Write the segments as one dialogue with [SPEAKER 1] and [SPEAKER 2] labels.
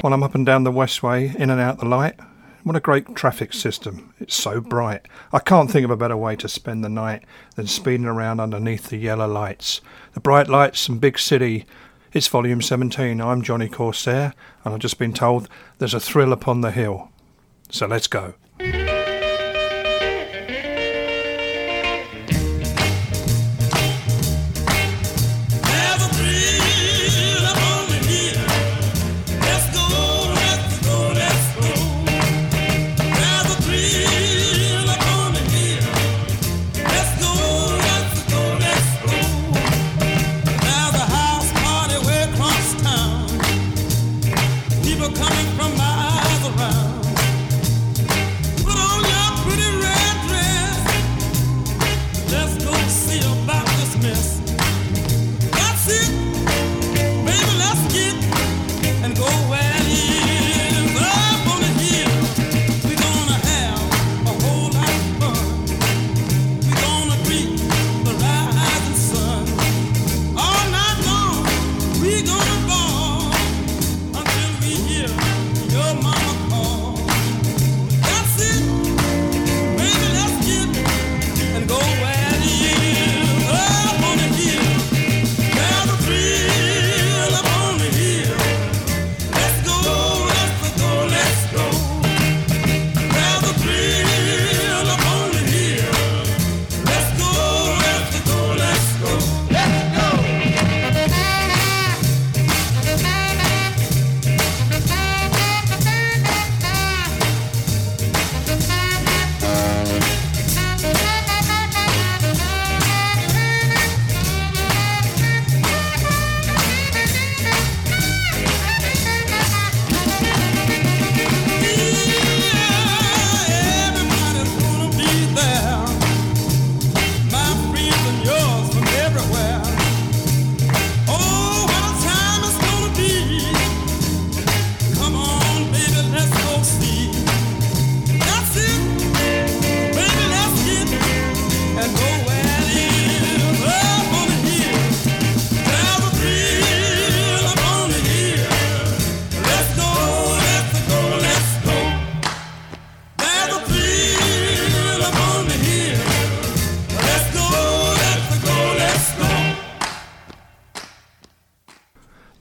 [SPEAKER 1] While I'm up and down the Westway, in and out the light. What a great traffic system. It's so bright. I can't think of a better way to spend the night than speeding around underneath the yellow lights. The bright lights and big city. It's volume 17. I'm Johnny Corsair, and I've just been told there's a thrill upon the hill. So let's go.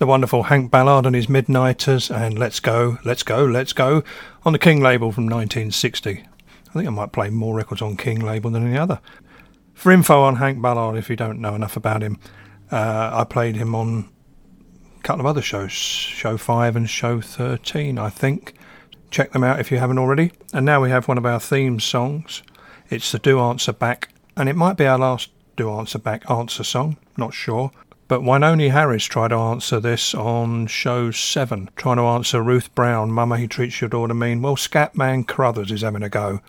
[SPEAKER 1] Wonderful Hank Ballard and his Midnighters and Let's Go, Let's Go, Let's Go on the King label from 1960. I think I might play more records on King label than any other. For info on Hank Ballard, if you don't know enough about him, uh, I played him on a couple of other shows, Show 5 and Show 13, I think. Check them out if you haven't already. And now we have one of our theme songs. It's the Do Answer Back, and it might be our last Do Answer Back answer song, not sure. But Wynonie Harris tried to answer this on show 7, trying to answer Ruth Brown, Mama, he treats your daughter mean. Well, Scatman Crothers is having a go.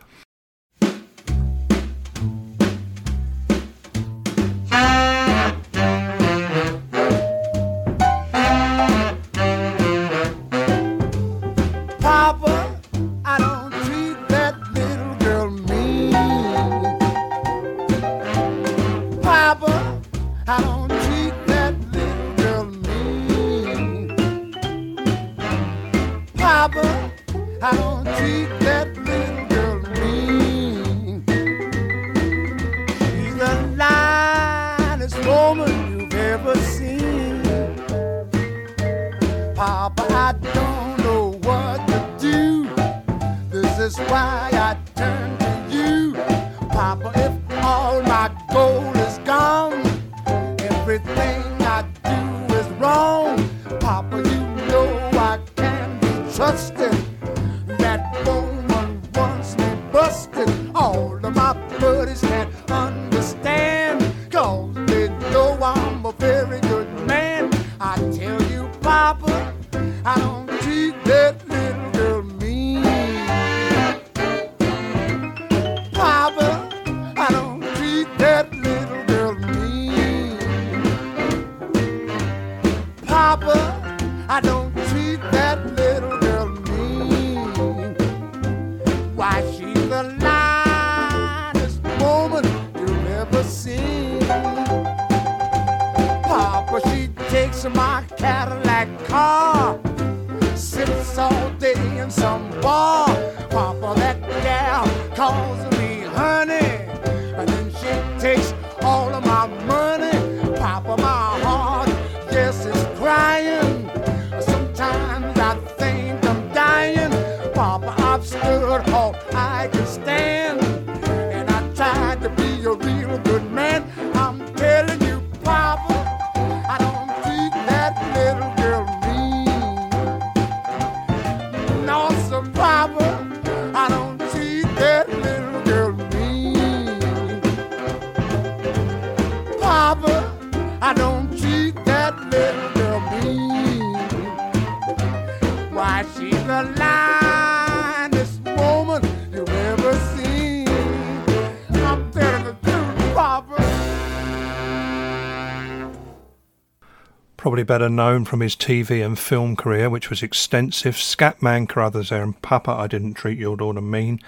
[SPEAKER 2] cat
[SPEAKER 3] Probably better known from his TV and film career, which was extensive. Scatman Crothers there and Papa, I Didn't Treat Your Daughter Mean.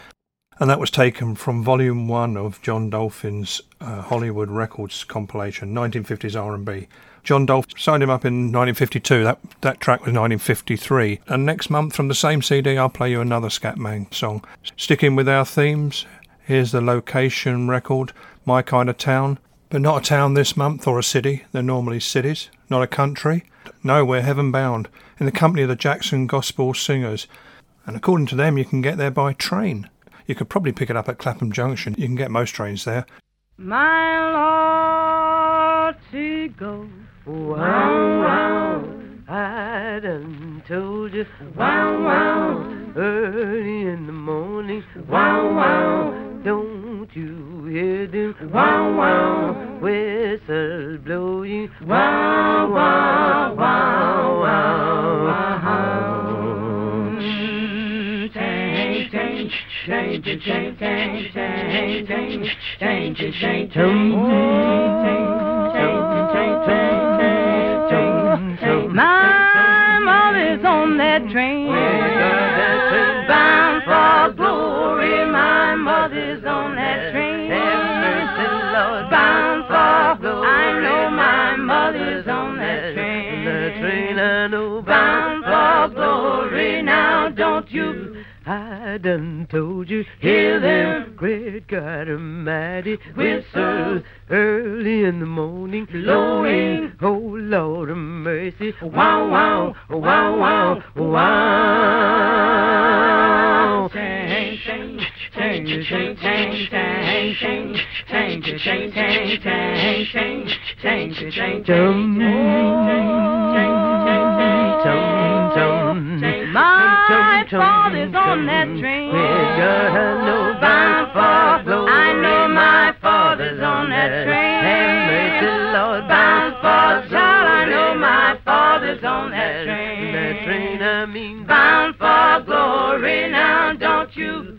[SPEAKER 3] And that was taken from Volume 1 of John Dolphin's uh, Hollywood Records compilation, 1950s R&B. John Dolphin signed him up in 1952. That that track was 1953. And next month from the same CD, I'll play you another Scatman song. Sticking with our themes, here's the location record, My Kind of Town. But not a town this month or a city. They're normally cities, not a country. No, we're heaven bound, in the company of the Jackson Gospel Singers. And according to them, you can get there by train. You could probably pick it up at Clapham Junction. You can get most trains there.
[SPEAKER 4] My Lord to go. Wow. I done told you. Wow, wow. Early in the morning. Wow, wow. Don't you hear them? Wow, wow. Whistle blowing. Wow, wow, wow, wow, wow. Change, change, change, change, change, change, change, change, change, change, change. Mother's on that train. Bound for glory. My mother's on that train. Bound for glory. I know my mother's on that train. train I know. Bound for glory. Now don't you I done told you, hear them. great God Almighty whistles early in the morning, blowing, oh Lord of mercy, wow, wow, wow, wow, wow. Change, change, change, change, change, change, change, change, change, change, change, change, change, change, change, my father's on that train. Bound for glory. I know my father's on that train. Have mercy, Lord. Bound for glory. I know my father's on that train. That train, I mean. Bound for glory. Now don't you.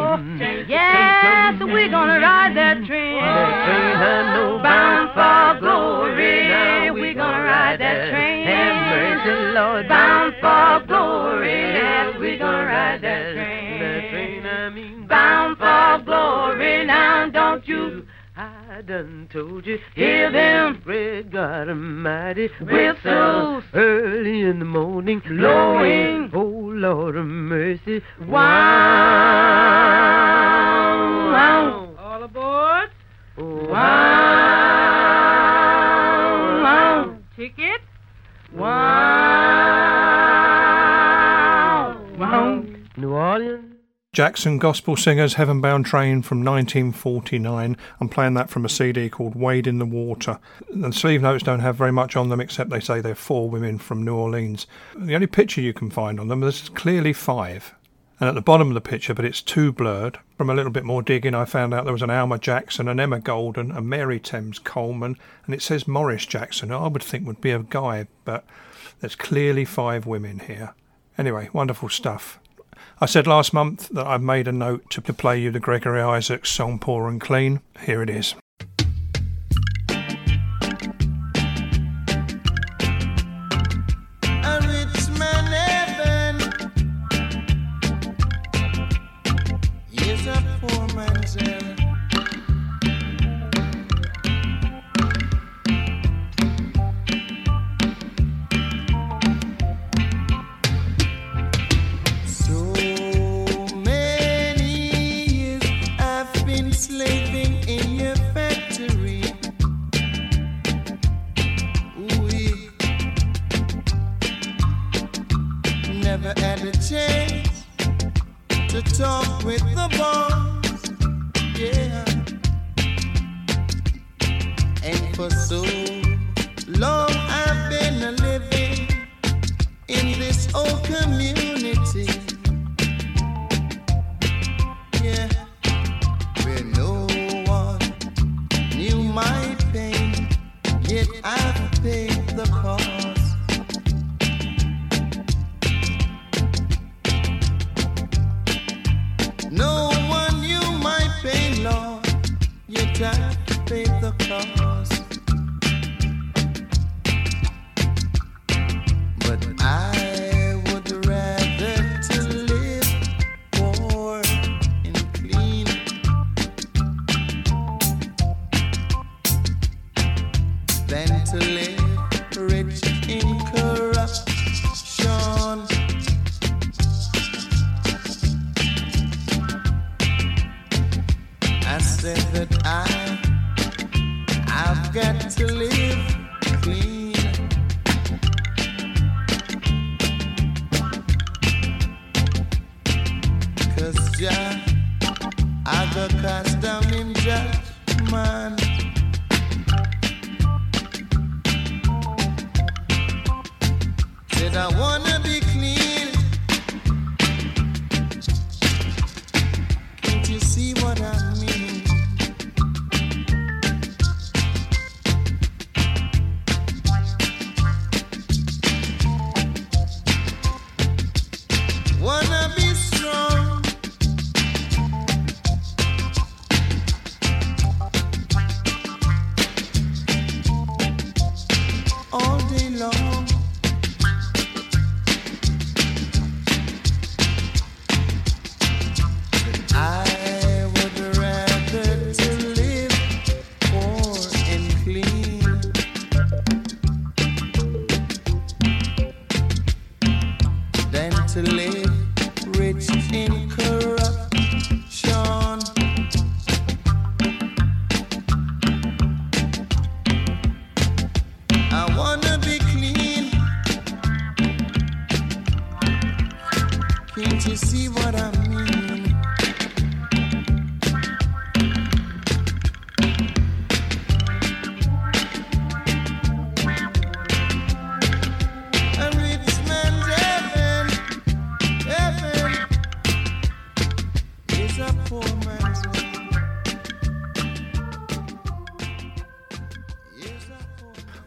[SPEAKER 4] Yes, we're gonna ride that train. Bound for glory. We're gonna ride that train. Have mercy, Lord. Bound for glory. Yes, we're gonna ride that train. That train, I mean. Bound for glory. Now don't you. I done told you, hear them, great God Almighty, whistles early in the morning, blowing, oh Lord of mercy, wow, wow. All aboard. Wow, wow. Ticket. Wow, wow. New Orleans.
[SPEAKER 3] Jackson Gospel Singers Heaven Bound Train from 1949. I'm playing that from a CD called Wade in the Water. The sleeve notes don't have very much on them except they say they're four women from New Orleans. The only picture you can find on them is clearly five. And at the bottom of the picture, but it's too blurred. From a little bit more digging, I found out there was an Alma Jackson, an Emma Golden, a Mary Thames Coleman, and it says Morris Jackson. I would think would be a guy, but there's clearly five women here. Anyway, wonderful stuff. I said last month that I've made a note to play you the Gregory Isaacs song Poor and Clean. Here it is.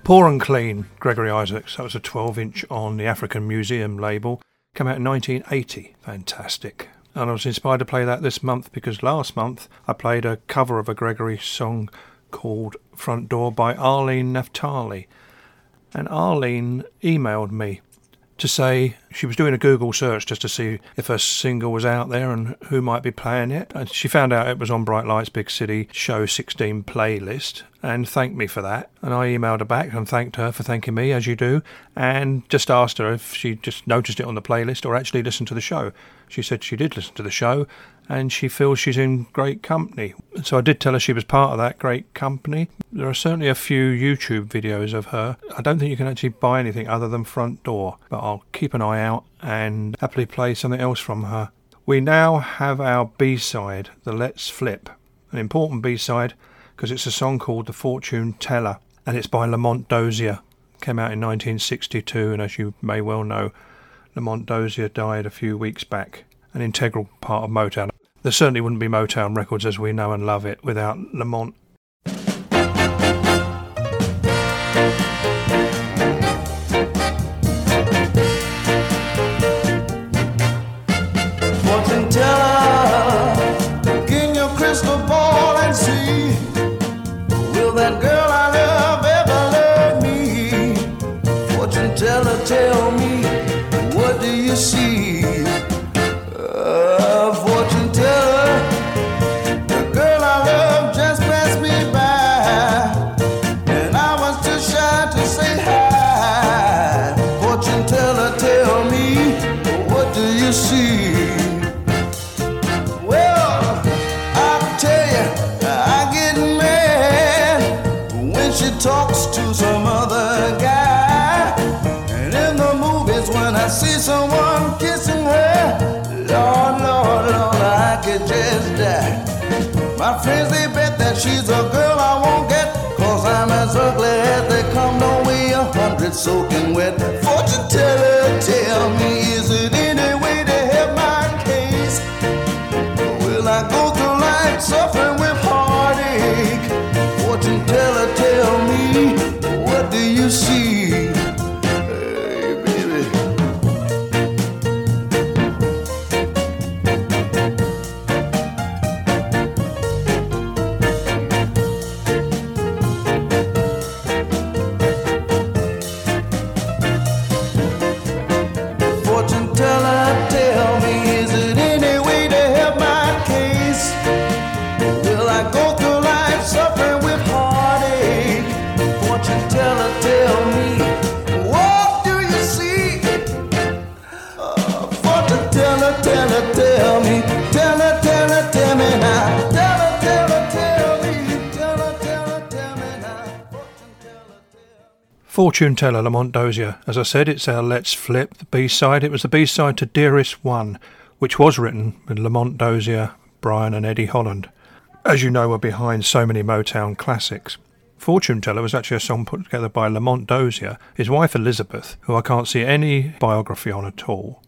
[SPEAKER 3] Poor and Clean, Gregory Isaacs. That was a 12 inch on the African Museum label. Came out in 1980. Fantastic. And I was inspired to play that this month because last month I played a cover of a Gregory song called Front Door by Arlene Naftali. And Arlene emailed me to say she was doing a Google search just to see if a single was out there and who might be playing it. And she found out it was on Bright Lights Big City Show 16 playlist and thanked me for that. And I emailed her back and thanked her for thanking me, as you do, and just asked her if she just noticed it on the playlist or actually listened to the show. She said she did listen to the show and she feels she's in great company. So I did tell her she was part of that great company. There are certainly a few YouTube videos of her. I don't think you can actually buy anything other than Front Door, but I'll keep an eye out and happily play something else from her. We now have our B side, the Let's Flip, an important B side because it's a song called The Fortune Teller and it's by Lamont Dozier. Came out in 1962, and as you may well know, Lamont Dozier died a few weeks back an integral part of Motown. There certainly wouldn't be Motown Records as we know and love it without Lamont
[SPEAKER 5] soaking wet. Fortune teller, tell me, is it any way to help my case? Will I go through life suffering Fortune Teller,
[SPEAKER 3] Lamont Dozier. As I said, it's our Let's Flip, the B-side. It was the B-side to Dearest One, which was written with Lamont Dozier, Brian and Eddie Holland. As you know, we're behind so many Motown classics. Fortune Teller was actually a song put together by Lamont Dozier, his wife Elizabeth, who I can't see any biography on at all,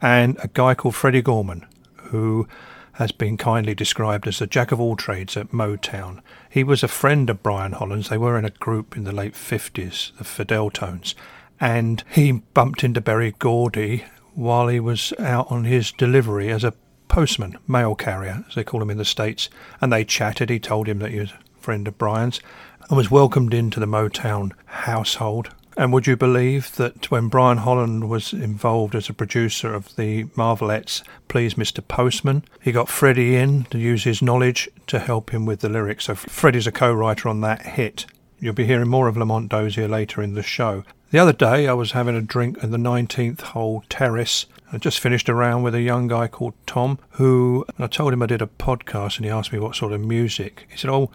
[SPEAKER 3] and a guy called Freddie Gorman, who has been kindly described as the jack of all trades at Motown. He was a friend of Brian Holland's. They were in a group in the late 50s, the Fidel Tones, and he bumped into Berry Gordy while he was out on his delivery as a postman, mail carrier, as they call him in the States, and they chatted. He told him that he was a friend of Brian's and was welcomed into the Motown household. And would you believe that when Brian Holland was involved as a producer of the Marvelettes' Please Mr. Postman, he got Freddie in to use his knowledge to help him with the lyrics. So Freddie's a co-writer on that hit. You'll be hearing more of Lamont Dozier later in the show. The other day I was having a drink at the 19th hole terrace. I just finished a round with a young guy called Tom who I told him I did a podcast and he asked me what sort of music. He said, Oh,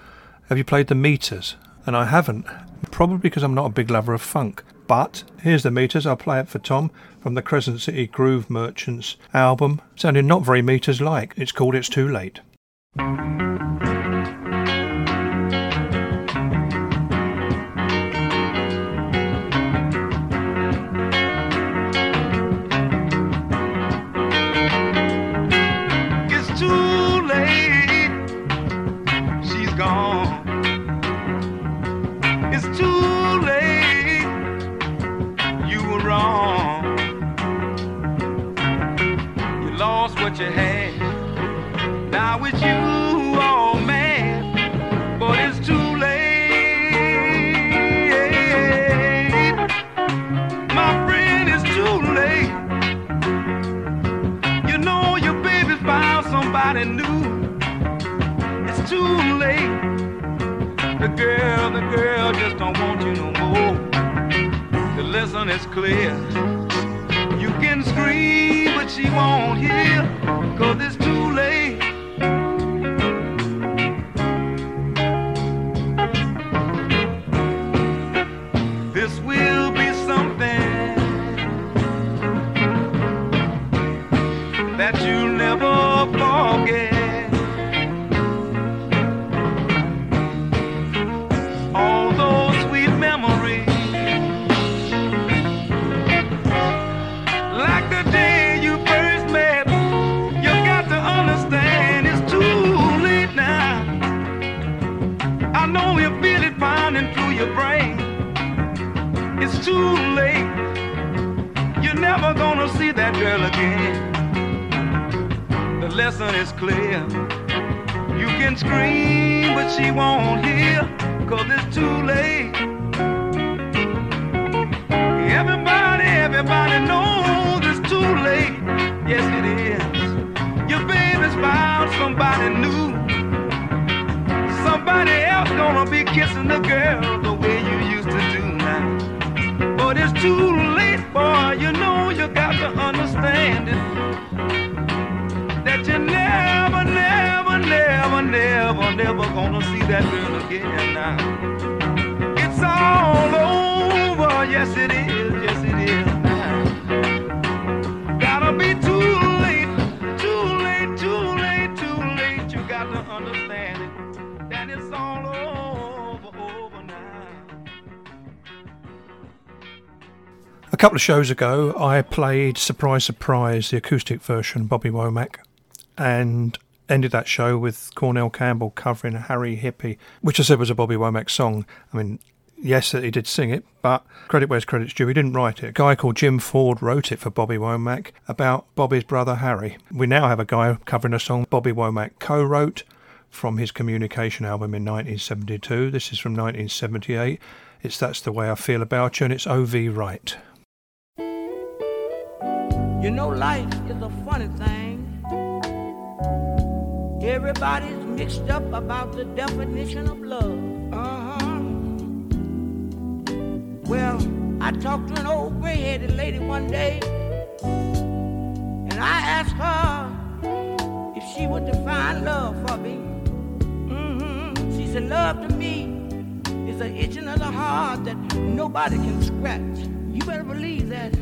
[SPEAKER 3] have you played the Meters? And I haven't. Probably because I'm not a big lover of funk. But here's the Meters. I'll play it for Tom from the Crescent City Groove Merchants album. Sounding not very meters like. It's called It's Too Late.
[SPEAKER 6] Can scream, but she won't hear, cause it's too late.
[SPEAKER 7] Everybody, everybody knows it's too late. Yes, it is. Your baby's found somebody new. Somebody else gonna be kissing the girl the way you used to do now. But it's too late, boy. You know you got to understand it. That you never, never, never, never, gonna see that girl again now. It's all over. Yes, it is. Yes, it is now. Gotta be too late, too late, too late, too late. You got to understand it. That it's all over, over now.
[SPEAKER 3] A couple of shows ago, I played Surprise Surprise, the acoustic version, Bobby Womack, and ended that show with Cornell Campbell covering Harry Hippie, which I said was a Bobby Womack song. I mean, yes, he did sing it, but credit where's credit's due, he didn't write it. A guy called Jim Ford wrote it for Bobby Womack about Bobby's brother Harry. We now have a guy covering a song Bobby Womack co wrote from his communication album in 1972. This is from 1978. It's That's the Way I Feel About You, and it's O.V. Wright.
[SPEAKER 8] You know, life is a funny thing. Everybody's mixed up about the definition of love. Uh-huh. Well, I talked to an old gray-headed lady one day, and I asked her if she would define love for me. Mm-hmm. She said, love to me is an itching of the heart that nobody can scratch. You better believe that.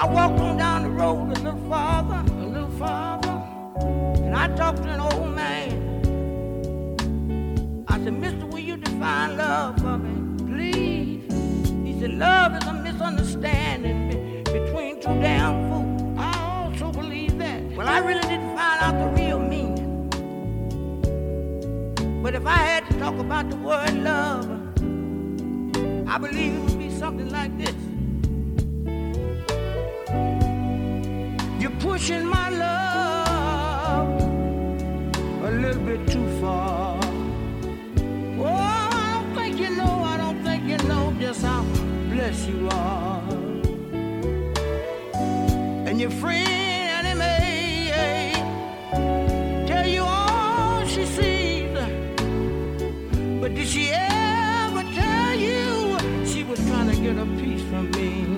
[SPEAKER 8] I walked on down the road a little farther, a little farther, I talked to an old man. I said, Mister, will you define love for me, please? He said, love is a misunderstanding between two damn fools. I also believe that. Well, I really didn't find out the real meaning. But if I had to talk about the word love, I believe it would be something like this. You're pushing my love little bit too far. Oh, I don't think you know, I don't think you know just how blessed you are. And your friend Annie Mae eh, tell you all she sees. But did she ever tell you she was trying to get a piece from me?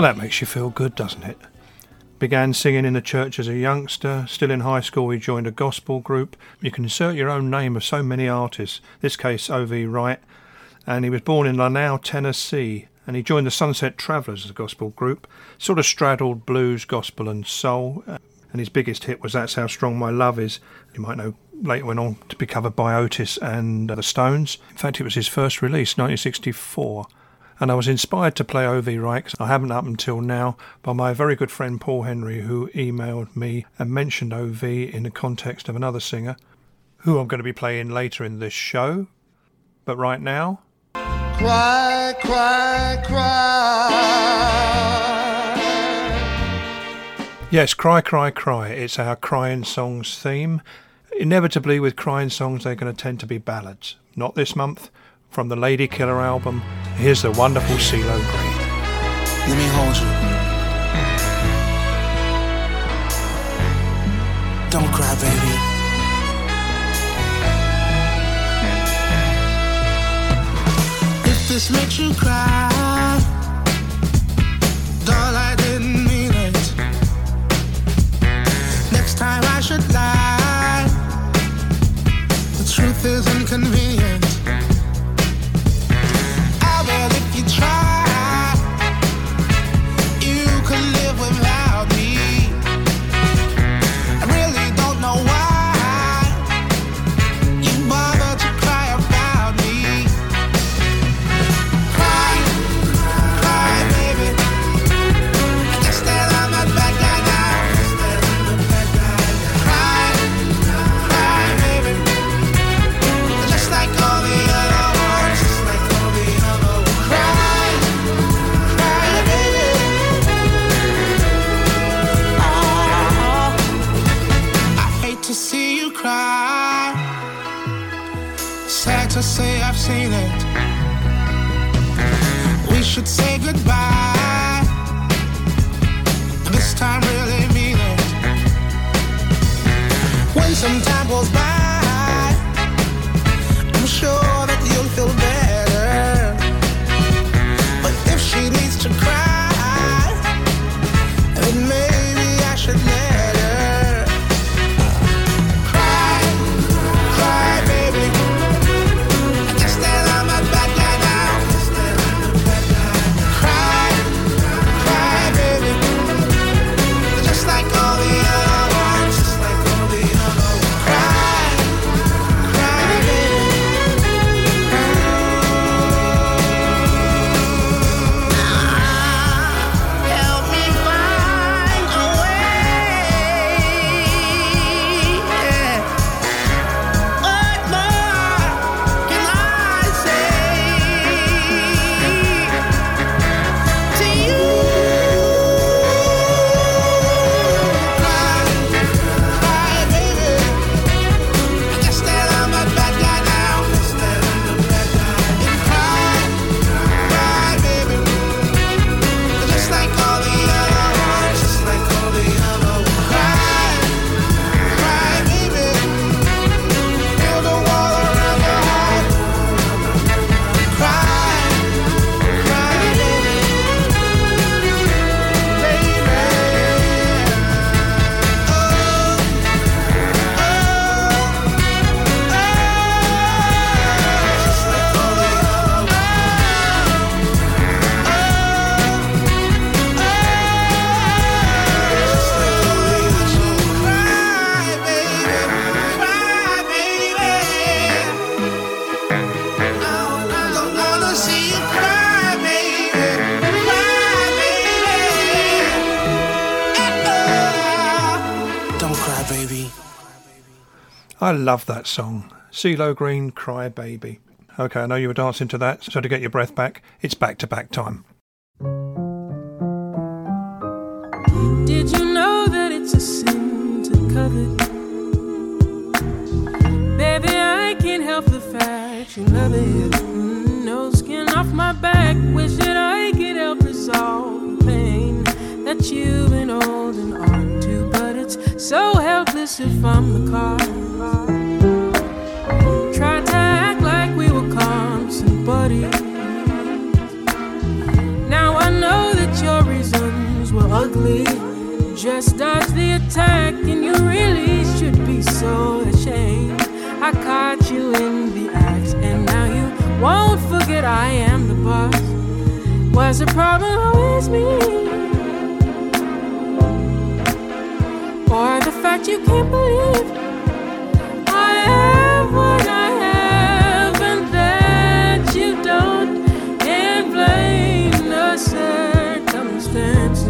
[SPEAKER 3] Well, that makes you feel good, doesn't it? Began singing in the church as a youngster. Still in high school, he joined a gospel group. You can insert your own name of so many artists, this case O.V. Wright. And he was born in Lenow, Tennessee. And he joined the Sunset Travelers as a gospel group. Sort of straddled blues, gospel, and soul. And his biggest hit was That's How Strong My Love Is. You might know later went on to be covered by Otis and the Stones. In fact, it was his first release, 1964 and I was inspired to play O.V. Wright. I haven't up until now by my very good friend Paul Henry, who emailed me and mentioned O.V. in the context of another singer, who I'm going to be playing later in this show. But right now.
[SPEAKER 6] Cry, cry, cry.
[SPEAKER 3] Yes, Cry, Cry, Cry. It's our crying songs theme. Inevitably, with crying songs, they're going to tend to be ballads. Not this month, from the Lady Killer album. Here's the wonderful Cee Lo Green.
[SPEAKER 9] Let me hold you. Don't cry, baby. If this makes you cry, doll, I didn't mean it. Next time I should lie. The truth is inconvenient. I
[SPEAKER 3] love that song. Cee Lo Green, Cry Baby. Okay, I know you were dancing to that, so to get your breath back, it's back to back time.
[SPEAKER 10] Did you know that it's a sin to covet? Baby, I can't help the fact you love it. Mm, no skin off my back. Wish that I could help resolve the pain that you've been holding on so helpless if I'm the cause. Tried to act like we were constant buddies. Now I know that you're resentful ugly. Just dodge the attack, and you really should be so ashamed. I caught you in the act, and now you won't forget I am the boss. Was the problem always me? Or the fact you can't believe I have what I have, and that you don't, and blame the circumstances.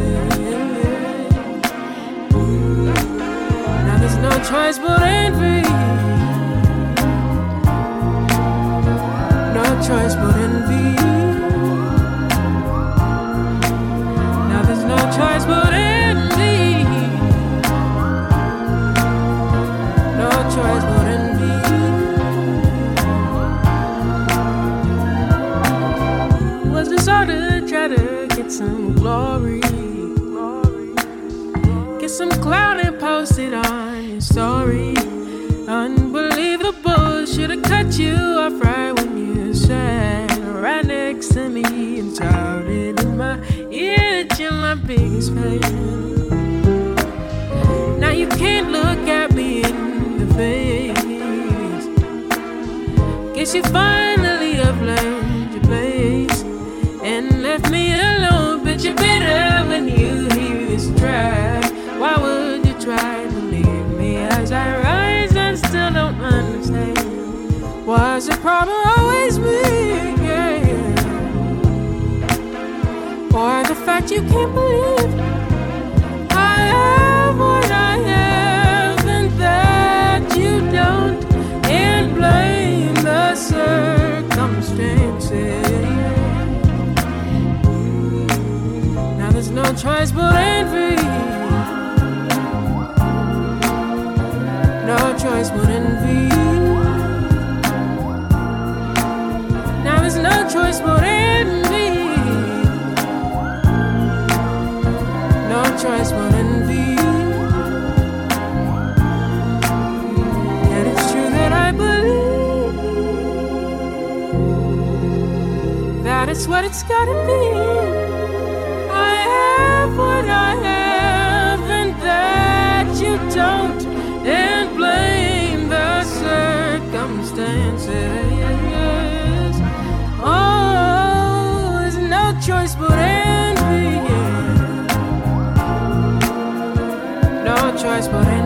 [SPEAKER 10] Now there's no choice but envy. No choice but envy. Now there's no choice but envy. Glory? Get some clout and post it on your story. Unbelievable, should've cut you off right when you sat right next to me and shouted in my ear that you're my biggest fan. Now you can't look at me in the face. Guess you finally you can't believe I have what I have and that you don't, and blame the circumstances. Now there's no choice but envy. No choice but envy. Now there's no choice but envy. Choice but envy. And it's true that I believe that it's what it's gotta be. I have what I have, but envy.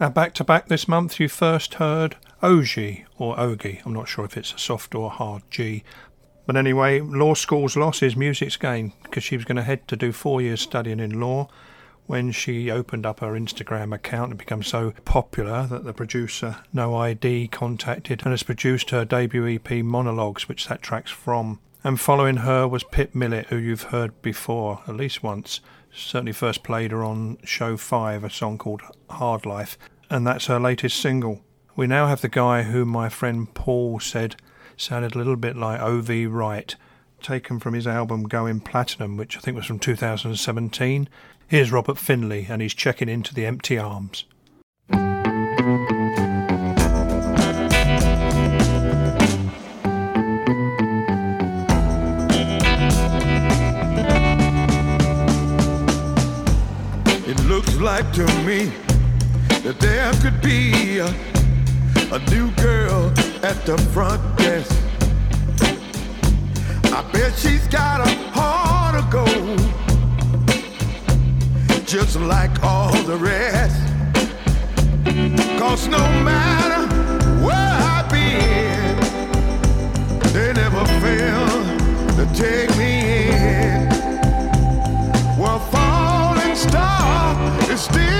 [SPEAKER 3] Now, back to back this month, you first heard Ogi or Ogi. I'm not sure if it's a soft or hard G. But anyway, law school's loss is music's gain because she was going to head to do four years studying in law when she opened up her Instagram account and become so popular that the producer No ID contacted and has produced her debut EP Monologues, which that track's from. And following her was Pip Millett, who you've heard before at least once. Certainly first played her on Show 5, a song called Hard Life, and that's her latest single. We now have the guy who my friend Paul said sounded a little bit like O.V. Wright, taken from his album Going Platinum, which I think was from 2017. Here's Robert Finley, and he's checking into the empty arms.
[SPEAKER 11] Like to me that there could be a, a new girl at the front desk. I bet she's got a heart of gold, just like all the rest. Cause no matter where I've been, they never fail to take me in. Well, falling star is still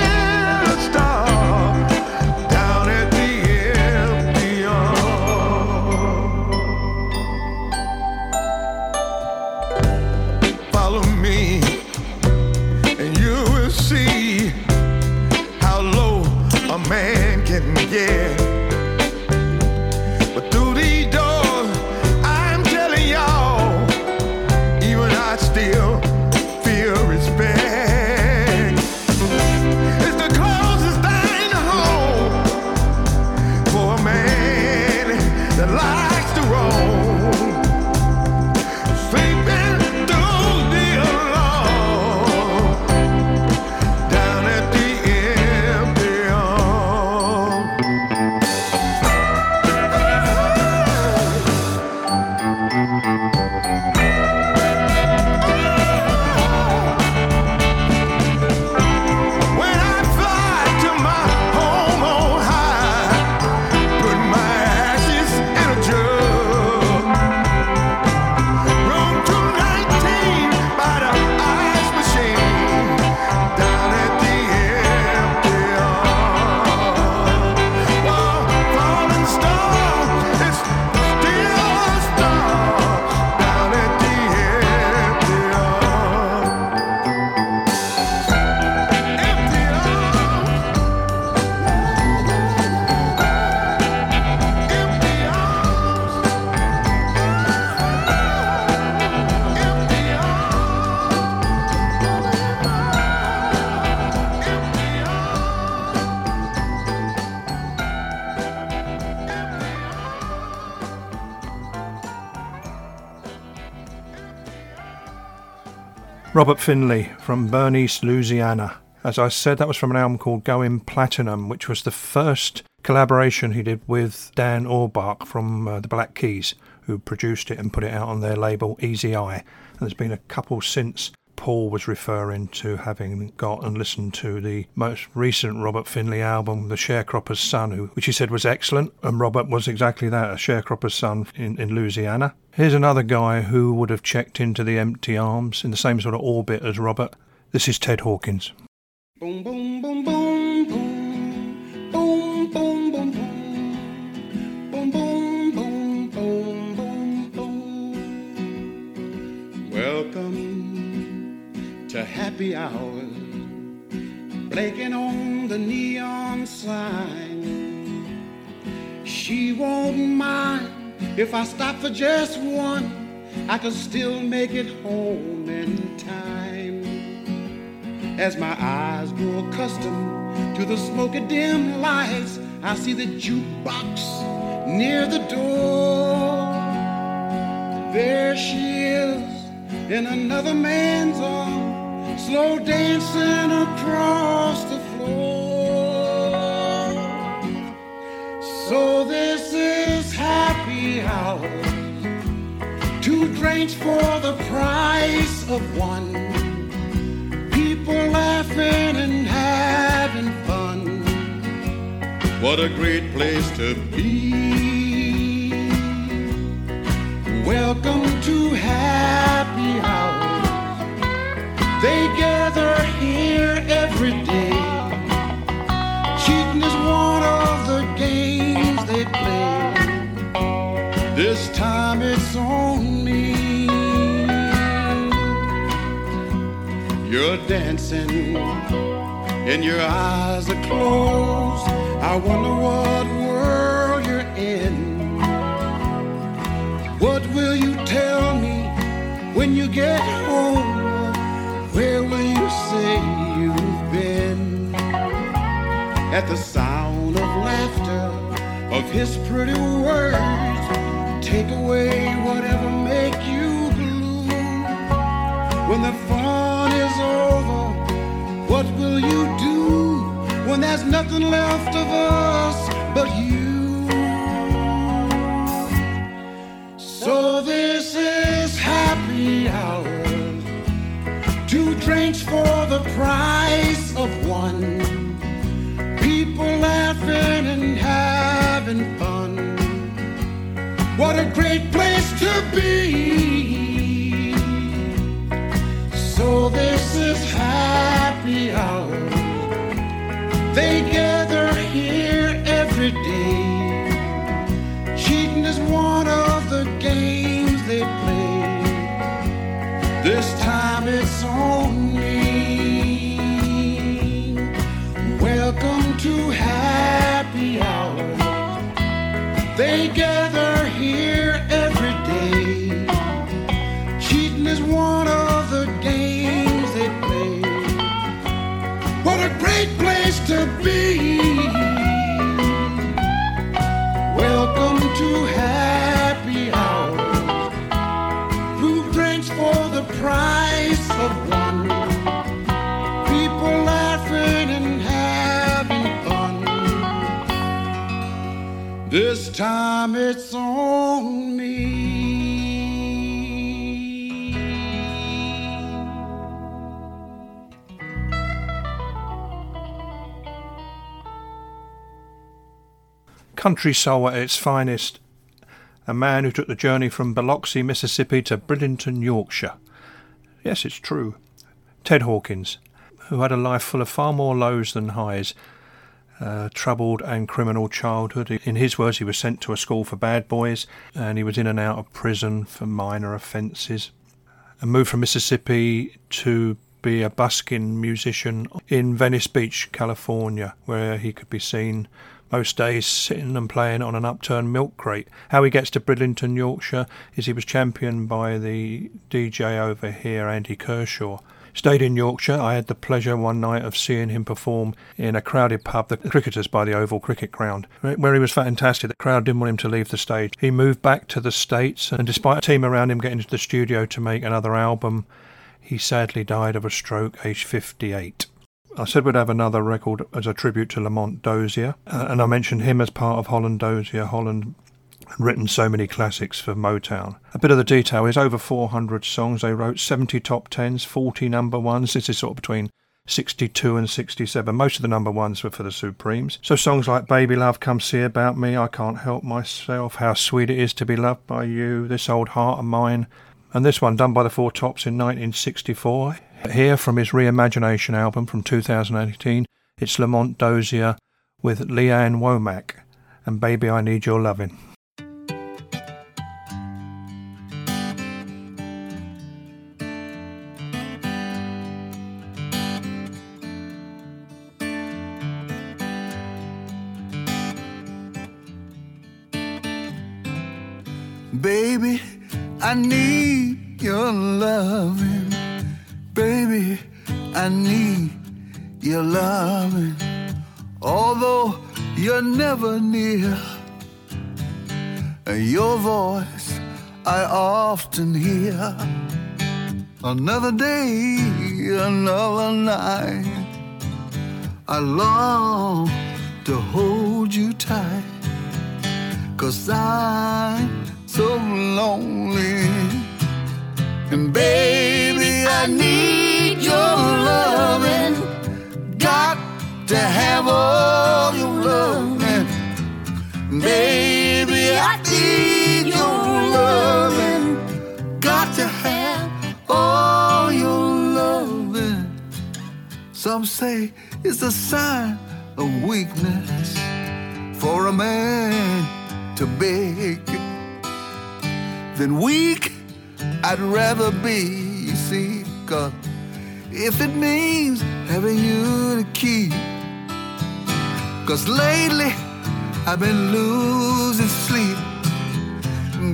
[SPEAKER 3] Robert Finley from Bernice, Louisiana. As I said, that was from an album called Going Platinum, which was the first collaboration he did with Dan Auerbach from uh, the Black Keys, who produced it and put it out on their label Easy Eye. And there's been a couple since. Paul was referring to having got and listened to the most recent Robert Finley album, The Sharecropper's Son, which he said was excellent. And Robert was exactly that, a sharecropper's son in, in Louisiana. Here's another guy who would have checked into the empty arms in the same sort of orbit as Robert. This is Ted Hawkins.
[SPEAKER 2] Boom, boom, boom, boom. Happy hours Blinking on the neon sign. She won't mind if I stop for just one. I could still make it home in time. As my eyes grow accustomed to the smoky dim lights, I see the jukebox near the door. There she is in another man's arms, slow dancing across the floor. So this is happy hour. Two drinks for the price of one people laughing and having fun. What a great place to be. Welcome to happy. They gather here every day. Cheating is one of the games they play. This time it's on me. You're dancing and your eyes are closed. I wonder what world you're in. What will you tell me when you get home? At the sound of laughter, of his pretty words, take away whatever make you blue. When the fun is over, what will you do when there's nothing left of us but you? So this is happy hour. Two drinks for the price of one. Laughing and having fun. What a great place to be. So this is happy hour. They gather here every day. Cheating is one of the games they play. This time it's on time it's on me.
[SPEAKER 3] Country soul at its finest. A man who took the journey from Biloxi, Mississippi to Bridlington, Yorkshire. Yes, it's true. Ted Hawkins, who had a life full of far more lows than highs, troubled and criminal childhood. In his words, he was sent to a school for bad boys and he was in and out of prison for minor offences. And moved from Mississippi to be a busking musician in Venice Beach, California, where he could be seen most days sitting and playing on an upturned milk crate. How he gets to Bridlington, Yorkshire, is he was championed by the DJ over here, Andy Kershaw. Stayed in Yorkshire. I had the pleasure one night of seeing him perform in a crowded pub, the Cricketers by the Oval Cricket Ground, where he was fantastic. The crowd didn't want him to leave the stage. He moved back to the States, and despite a team around him getting to the studio to make another album, he sadly died of a stroke, aged 58. I said we'd have another record as a tribute to Lamont Dozier, uh, and I mentioned him as part of Holland Dozier. Holland had written so many classics for Motown. A bit of the detail is over 400 songs they wrote, 70 top tens, 40 number ones. This is sort of between 62 and 67. Most of the number ones were for the Supremes. So songs like Baby Love, Come See About Me, I Can't Help Myself, How Sweet It Is to Be Loved by You, This Old Heart of Mine, and this one done by the Four Tops in 1964. Here from his Reimagination album from 2018, it's Lamont Dozier with Lee Ann Womack and Baby I Need Your Lovin'.
[SPEAKER 5] I need your loving. Baby, I need your loving. Although you're never near, your voice I often hear. Another day, another night. I long to hold you tight. Cause I'm so lonely. And baby, I need your loving. Got to have all your loving. Baby, I need your loving. Got to have all your loving. Some say it's a sign of weakness for a man to beg then weak, I'd rather be, you see, cause if it means having you to keep. Cause lately, I've been losing sleep.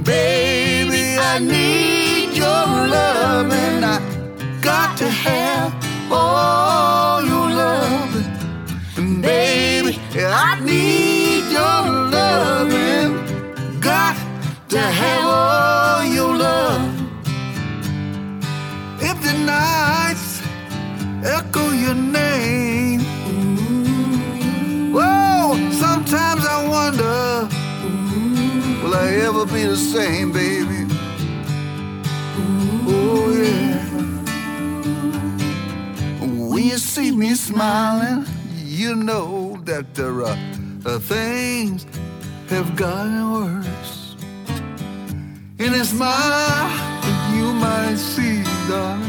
[SPEAKER 5] Baby, I need your love, and I got to have all your love. Baby, I need your love, to have all your love. If the nights echo your name, whoa, sometimes I wonder. Will I ever be the same, baby? Oh, yeah. When you see me smiling, you know that there are uh, things have gotten worse. And a smile that you might see, darling,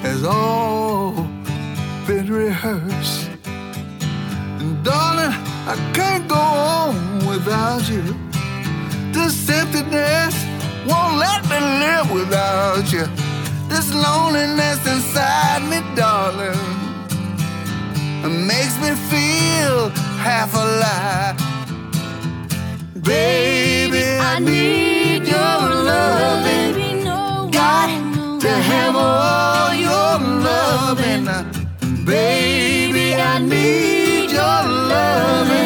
[SPEAKER 5] has all been rehearsed. And darling, I can't go on without you. This emptiness won't let me live without you. This loneliness inside me, darling, makes me feel half alive. Baby, I need uh, baby, I need your love,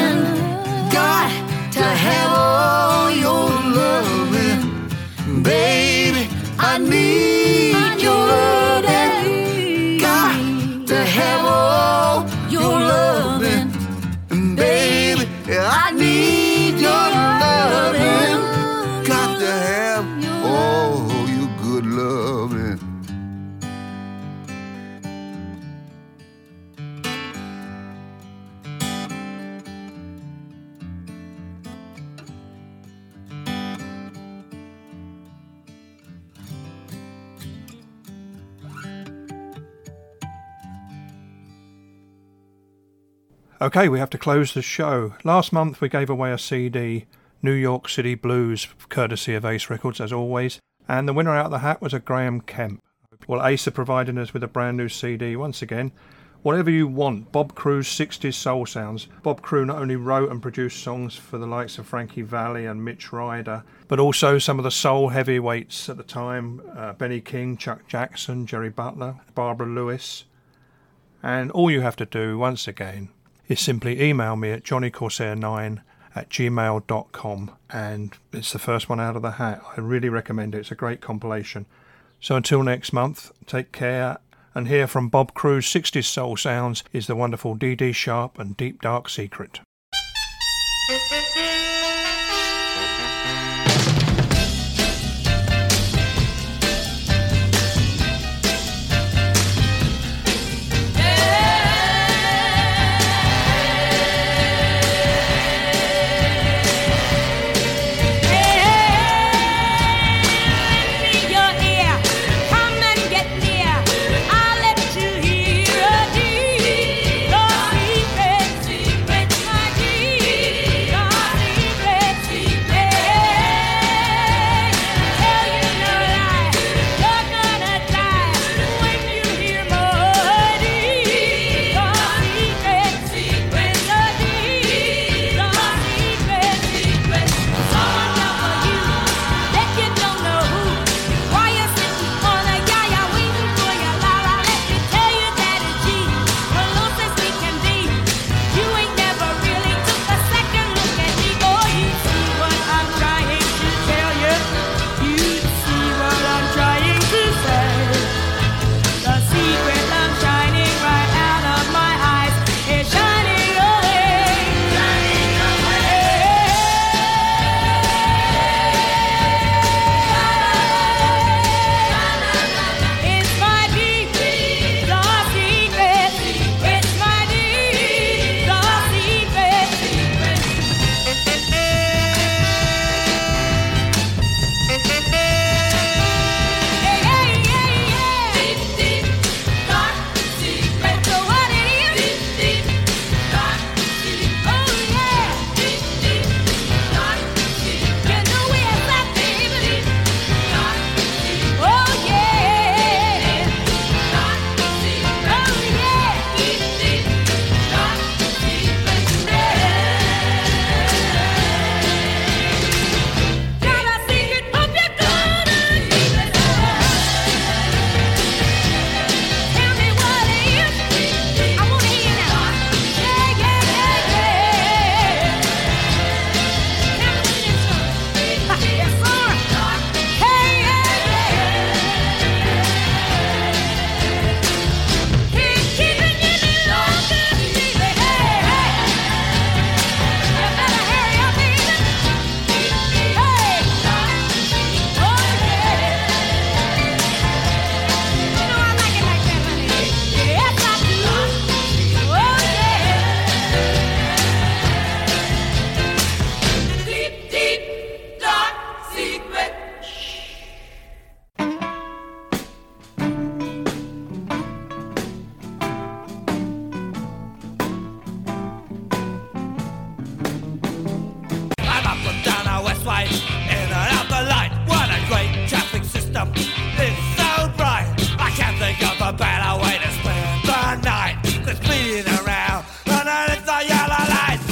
[SPEAKER 3] Okay, we have to close the show. Last month we gave away a CD, New York City Blues, courtesy of Ace Records, as always, and the winner out of the hat was a Graham Kemp. Well, Ace are providing us with a brand new CD once again. Whatever you want, Bob Crewe's 60s Soul Sounds. Bob Crewe not only wrote and produced songs for the likes of Frankie Valli and Mitch Ryder, but also some of the soul heavyweights at the time uh, Benny King, Chuck Jackson, Jerry Butler, Barbara Lewis. And all you have to do, once again, is simply email me at johnnycorsair9 at gmail.com and it's the first one out of the hat. I really recommend it. It's a great compilation. So until next month, take care and hear from Bob Crewe's 60s Soul Sounds is the wonderful Dee Dee Sharp and Deep Dark Secret.